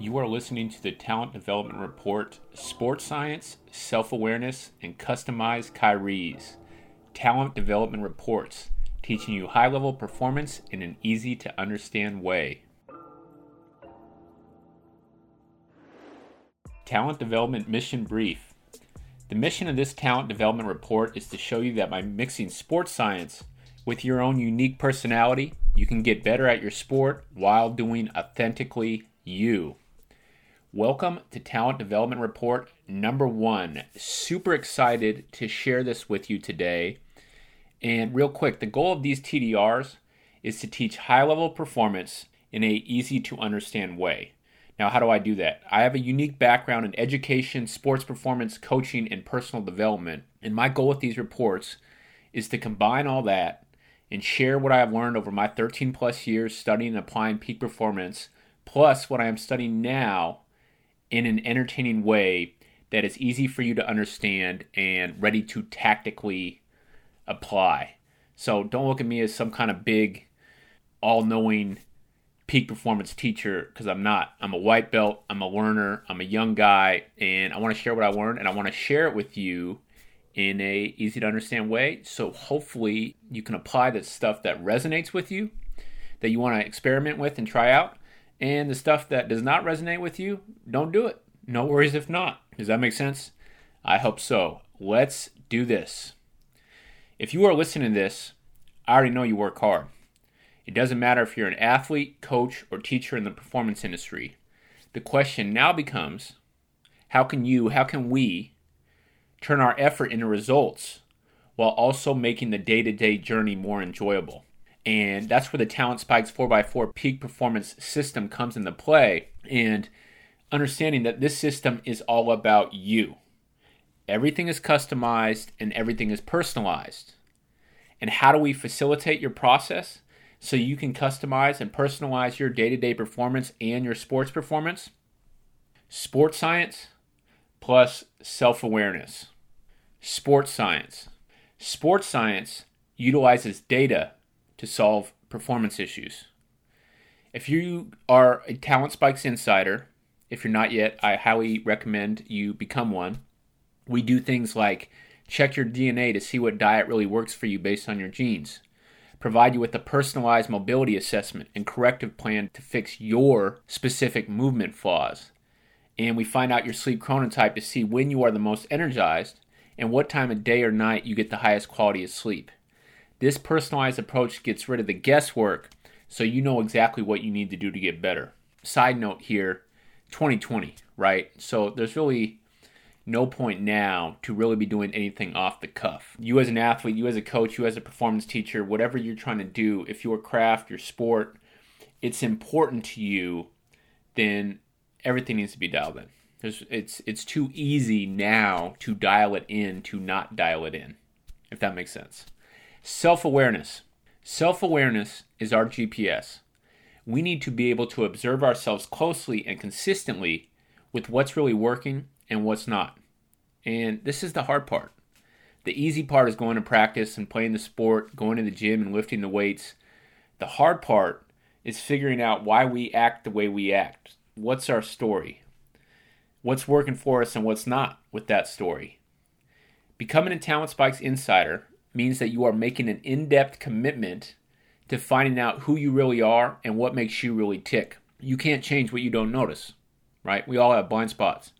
You are listening to the Talent Development Report Sports Science, Self Awareness, and Customized Kyries. Talent Development Reports, teaching you high level performance in an easy to understand way. Talent Development Mission Brief. The mission of this Talent Development Report is to show you that by mixing sports science with your own unique personality, you can get better at your sport while doing authentically you. Welcome to Talent Development Report number one. Super excited to share this with you today. And real quick, the goal of these TDRs is to teach high level performance in a easy to understand way. Now, how do I do that? I have a unique background in education, sports performance, coaching, and personal development. And my goal with these reports is to combine all that and share what I have learned over my 13 plus years studying and applying peak performance, plus what I am studying now in an entertaining way that is easy for you to understand and ready to tactically apply. So don't look at me as some kind of big, all knowing peak performance teacher because I'm not. I'm a white belt, I'm a learner, I'm a young guy, and I want to share what I learned and I want to share it with you in a easy to understand way. So hopefully you can apply the stuff that resonates with you, that you want to experiment with and try out, and the stuff that does not resonate with you, don't do it. No worries if not. Does that make sense? I hope so. Let's do this. If you are listening to this, I already know you work hard. It doesn't matter if you're an athlete, coach, or teacher in the performance industry. The question now becomes how can you, how can we turn our effort into results while also making the day to day journey more enjoyable? And that's where the Talent Spikes 4x4 peak performance system comes into play. And understanding that this system is all about you. Everything is customized and everything is personalized. And how do we facilitate your process so you can customize and personalize your day to day performance and your sports performance? Sports science plus self awareness. Sports science. Sports science utilizes data to solve performance issues. If you are a Talent Spikes insider, if you're not yet, I highly recommend you become one. We do things like check your DNA to see what diet really works for you based on your genes, provide you with a personalized mobility assessment and corrective plan to fix your specific movement flaws. And we find out your sleep chronotype to see when you are the most energized and what time of day or night you get the highest quality of sleep. This personalized approach gets rid of the guesswork so you know exactly what you need to do to get better. Side note here 2020, right? So there's really no point now to really be doing anything off the cuff. You as an athlete, you as a coach, you as a performance teacher, whatever you're trying to do, if your craft, your sport, it's important to you, then everything needs to be dialed in. There's, it's it's too easy now to dial it in to not dial it in, if that makes sense. Self awareness. Self awareness is our GPS. We need to be able to observe ourselves closely and consistently with what's really working and what's not. And this is the hard part. The easy part is going to practice and playing the sport, going to the gym and lifting the weights. The hard part is figuring out why we act the way we act. What's our story? What's working for us and what's not with that story? Becoming a Talent Spikes insider means that you are making an in depth commitment to finding out who you really are and what makes you really tick. You can't change what you don't notice, right? We all have blind spots.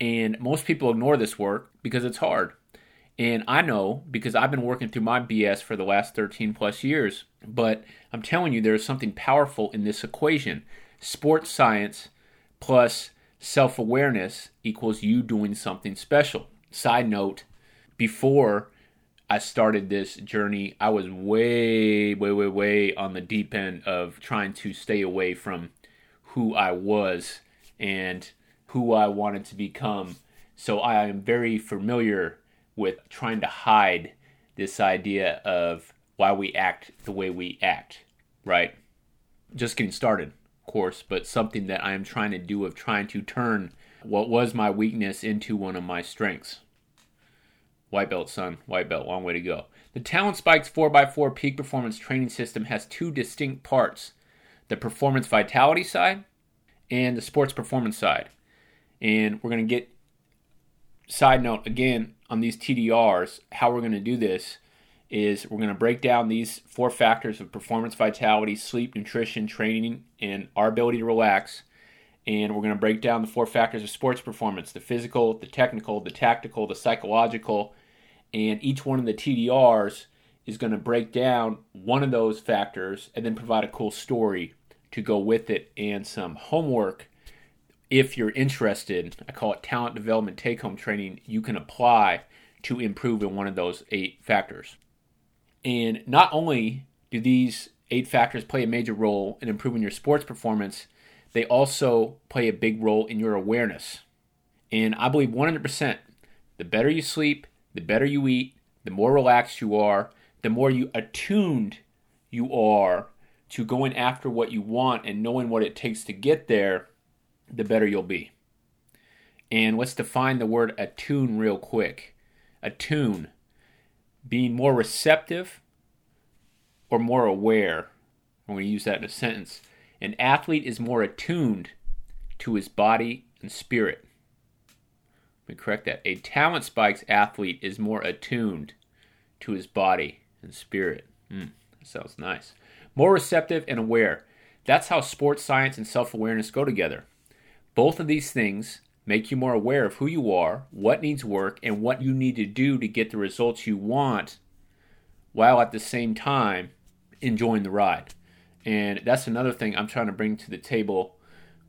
And most people ignore this work because it's hard. And I know because I've been working through my BS for the last 13 plus years. But I'm telling you, there's something powerful in this equation. Sports science plus self awareness equals you doing something special. Side note, before I started this journey, I was way, way, way, way on the deep end of trying to stay away from who I was and who I wanted to become. So I am very familiar with trying to hide this idea of why we act the way we act, right? Just getting started, of course, but something that I am trying to do of trying to turn what was my weakness into one of my strengths. White belt, son. White belt. Long way to go. The Talent Spikes 4x4 peak performance training system has two distinct parts the performance vitality side and the sports performance side. And we're going to get, side note again, on these TDRs, how we're going to do this is we're going to break down these four factors of performance, vitality, sleep, nutrition, training, and our ability to relax. And we're going to break down the four factors of sports performance the physical, the technical, the tactical, the psychological. And each one of the TDRs is going to break down one of those factors and then provide a cool story to go with it and some homework if you're interested. I call it talent development take home training you can apply to improve in one of those eight factors. And not only do these eight factors play a major role in improving your sports performance, they also play a big role in your awareness. And I believe 100% the better you sleep, the better you eat, the more relaxed you are, the more you attuned you are to going after what you want and knowing what it takes to get there, the better you'll be. And let's define the word attune real quick. Attune, being more receptive or more aware. I'm going to use that in a sentence. An athlete is more attuned to his body and spirit. Me correct that. A talent spikes athlete is more attuned to his body and spirit. Mm, that sounds nice. More receptive and aware. That's how sports science and self awareness go together. Both of these things make you more aware of who you are, what needs work, and what you need to do to get the results you want while at the same time enjoying the ride. And that's another thing I'm trying to bring to the table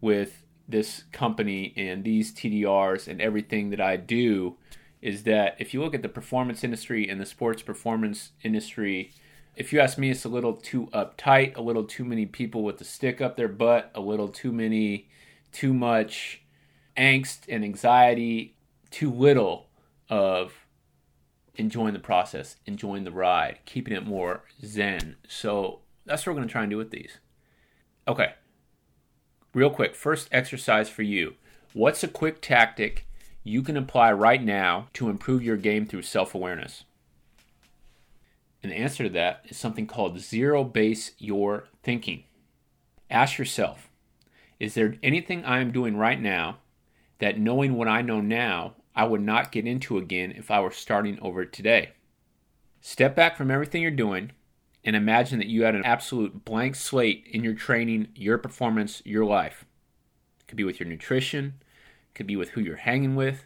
with this company and these TDRs and everything that I do is that if you look at the performance industry and the sports performance industry, if you ask me, it's a little too uptight, a little too many people with the stick up their butt, a little too many, too much angst and anxiety, too little of enjoying the process, enjoying the ride, keeping it more zen. So that's what we're going to try and do with these. Okay, real quick, first exercise for you. What's a quick tactic you can apply right now to improve your game through self awareness? And the answer to that is something called zero base your thinking. Ask yourself Is there anything I am doing right now that knowing what I know now, I would not get into again if I were starting over today? Step back from everything you're doing and imagine that you had an absolute blank slate in your training, your performance, your life. It could be with your nutrition, could be with who you're hanging with,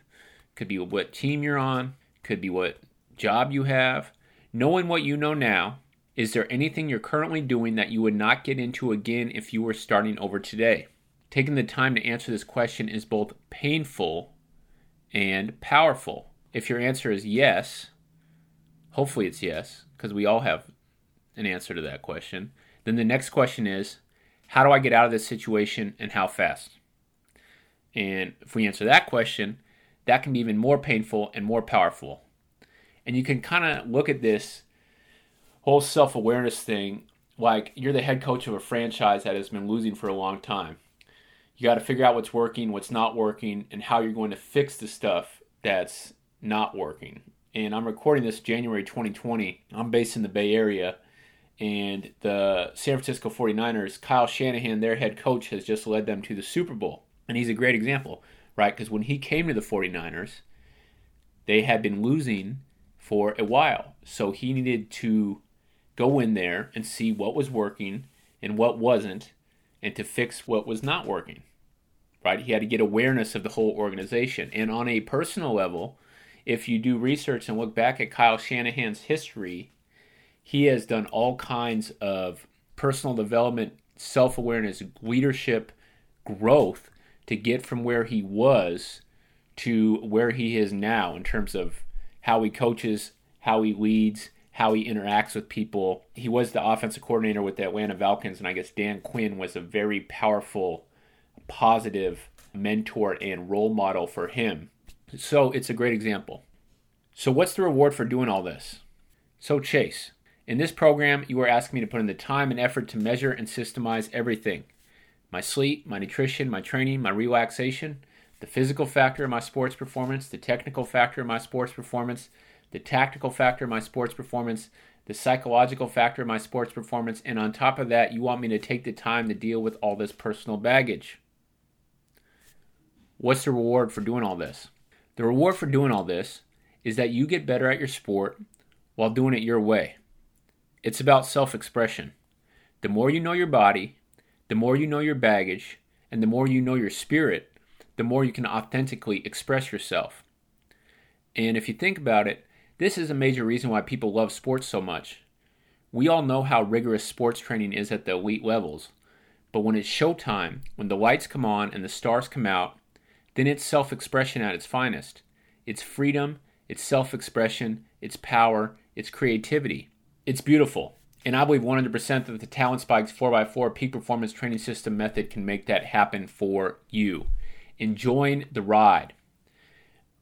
could be what team you're on, could be what job you have. Knowing what you know now, is there anything you're currently doing that you would not get into again if you were starting over today? Taking the time to answer this question is both painful and powerful. If your answer is yes, hopefully it's yes, because we all have an answer to that question. Then the next question is, how do I get out of this situation and how fast? And if we answer that question, that can be even more painful and more powerful. And you can kind of look at this whole self awareness thing like you're the head coach of a franchise that has been losing for a long time. You got to figure out what's working, what's not working, and how you're going to fix the stuff that's not working. And I'm recording this January 2020. I'm based in the Bay Area, and the San Francisco 49ers, Kyle Shanahan, their head coach, has just led them to the Super Bowl. And he's a great example, right? Because when he came to the 49ers, they had been losing for a while. So he needed to go in there and see what was working and what wasn't, and to fix what was not working, right? He had to get awareness of the whole organization. And on a personal level, if you do research and look back at Kyle Shanahan's history, he has done all kinds of personal development, self awareness, leadership growth to get from where he was to where he is now in terms of how he coaches, how he leads, how he interacts with people. He was the offensive coordinator with the Atlanta Falcons, and I guess Dan Quinn was a very powerful, positive mentor and role model for him. So it's a great example. So, what's the reward for doing all this? So, Chase, in this program, you are asking me to put in the time and effort to measure and systemize everything my sleep, my nutrition, my training, my relaxation, the physical factor of my sports performance, the technical factor of my sports performance, the tactical factor of my sports performance, the psychological factor of my sports performance, and on top of that, you want me to take the time to deal with all this personal baggage. What's the reward for doing all this? The reward for doing all this is that you get better at your sport while doing it your way. It's about self expression. The more you know your body, the more you know your baggage, and the more you know your spirit, the more you can authentically express yourself. And if you think about it, this is a major reason why people love sports so much. We all know how rigorous sports training is at the elite levels, but when it's showtime, when the lights come on and the stars come out, then it's self expression at its finest. It's freedom, it's self expression, it's power, it's creativity. It's beautiful. And I believe 100% that the Talent Spikes 4x4 peak performance training system method can make that happen for you. Enjoying the ride.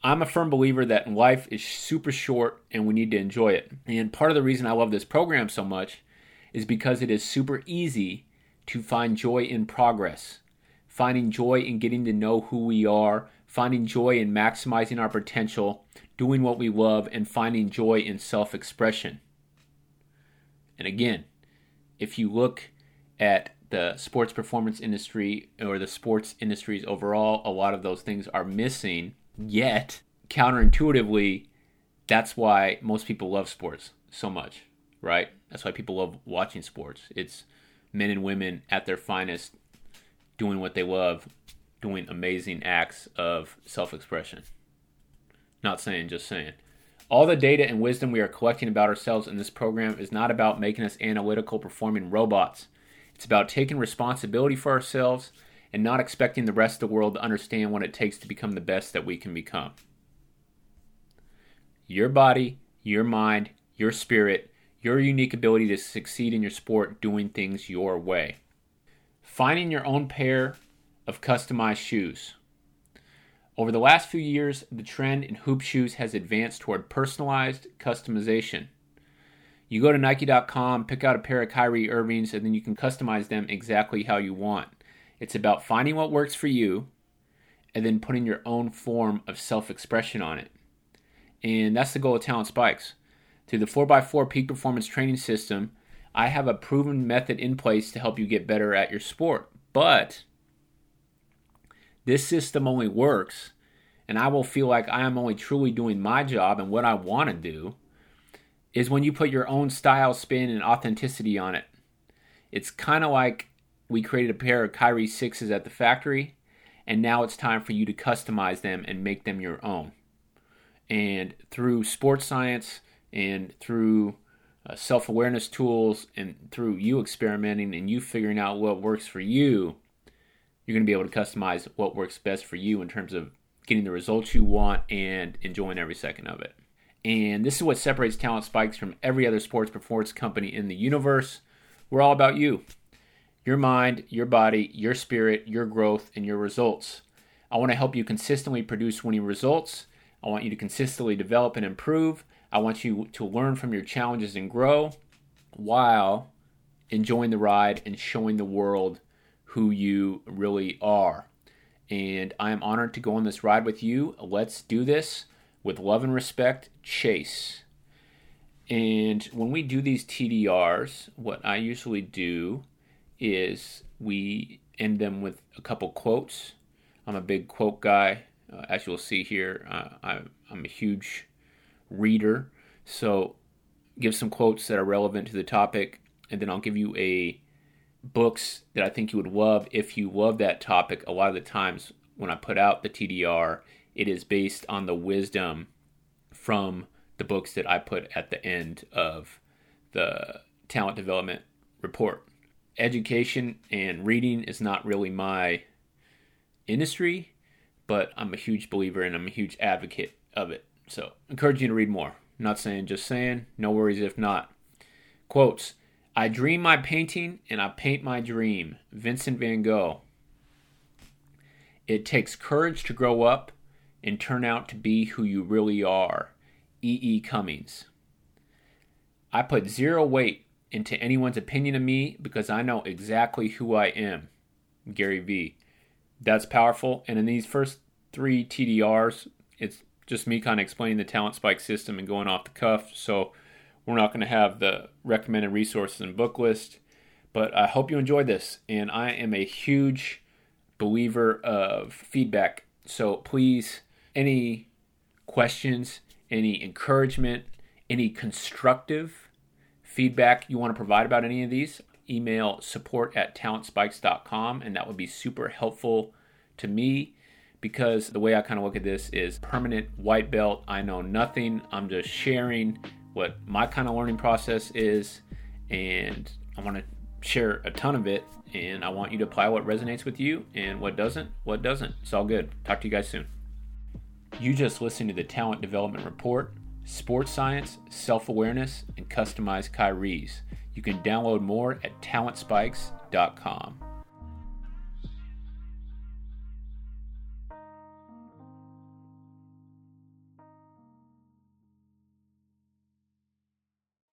I'm a firm believer that life is super short and we need to enjoy it. And part of the reason I love this program so much is because it is super easy to find joy in progress, finding joy in getting to know who we are, finding joy in maximizing our potential, doing what we love, and finding joy in self expression. And again, if you look at the sports performance industry or the sports industries overall, a lot of those things are missing. Yet, counterintuitively, that's why most people love sports so much, right? That's why people love watching sports. It's men and women at their finest doing what they love, doing amazing acts of self expression. Not saying, just saying. All the data and wisdom we are collecting about ourselves in this program is not about making us analytical, performing robots. It's about taking responsibility for ourselves and not expecting the rest of the world to understand what it takes to become the best that we can become. Your body, your mind, your spirit, your unique ability to succeed in your sport doing things your way. Finding your own pair of customized shoes. Over the last few years, the trend in hoop shoes has advanced toward personalized customization. You go to Nike.com, pick out a pair of Kyrie Irvings, and then you can customize them exactly how you want. It's about finding what works for you and then putting your own form of self expression on it. And that's the goal of Talent Spikes. Through the 4x4 peak performance training system, I have a proven method in place to help you get better at your sport. But this system only works, and I will feel like I am only truly doing my job and what I want to do, is when you put your own style, spin, and authenticity on it. It's kind of like we created a pair of Kyrie 6s at the factory, and now it's time for you to customize them and make them your own. And through sports science and through uh, self awareness tools and through you experimenting and you figuring out what works for you, you're going to be able to customize what works best for you in terms of getting the results you want and enjoying every second of it. And this is what separates Talent Spikes from every other sports performance company in the universe. We're all about you your mind, your body, your spirit, your growth, and your results. I want to help you consistently produce winning results. I want you to consistently develop and improve. I want you to learn from your challenges and grow while enjoying the ride and showing the world who you really are. And I am honored to go on this ride with you. Let's do this with love and respect. Chase. And when we do these TDRs, what I usually do is we end them with a couple quotes. I'm a big quote guy. Uh, as you'll see here, uh, I, I'm a huge reader. So give some quotes that are relevant to the topic, and then I'll give you a books that I think you would love if you love that topic. A lot of the times when I put out the TDR, it is based on the wisdom from the books that I put at the end of the talent development report. Education and reading is not really my industry, but I'm a huge believer and I'm a huge advocate of it. So, encourage you to read more. I'm not saying just saying, no worries if not. Quotes I dream my painting and I paint my dream. Vincent van Gogh. It takes courage to grow up and turn out to be who you really are. E. E. Cummings. I put zero weight into anyone's opinion of me because I know exactly who I am. Gary Vee. That's powerful. And in these first three TDRs, it's just me kind of explaining the talent spike system and going off the cuff. So we're not going to have the recommended resources and book list, but I hope you enjoyed this. And I am a huge believer of feedback So please, any questions, any encouragement, any constructive feedback you want to provide about any of these, email support at talentspikes.com, and that would be super helpful to me because the way I kind of look at this is permanent white belt. I know nothing. I'm just sharing what my kind of learning process is, and I want to share a ton of it. And I want you to apply what resonates with you and what doesn't, what doesn't. It's all good. Talk to you guys soon. You just listened to the Talent Development Report, Sports Science, Self Awareness, and Customized Kyrie's. You can download more at talentspikes.com.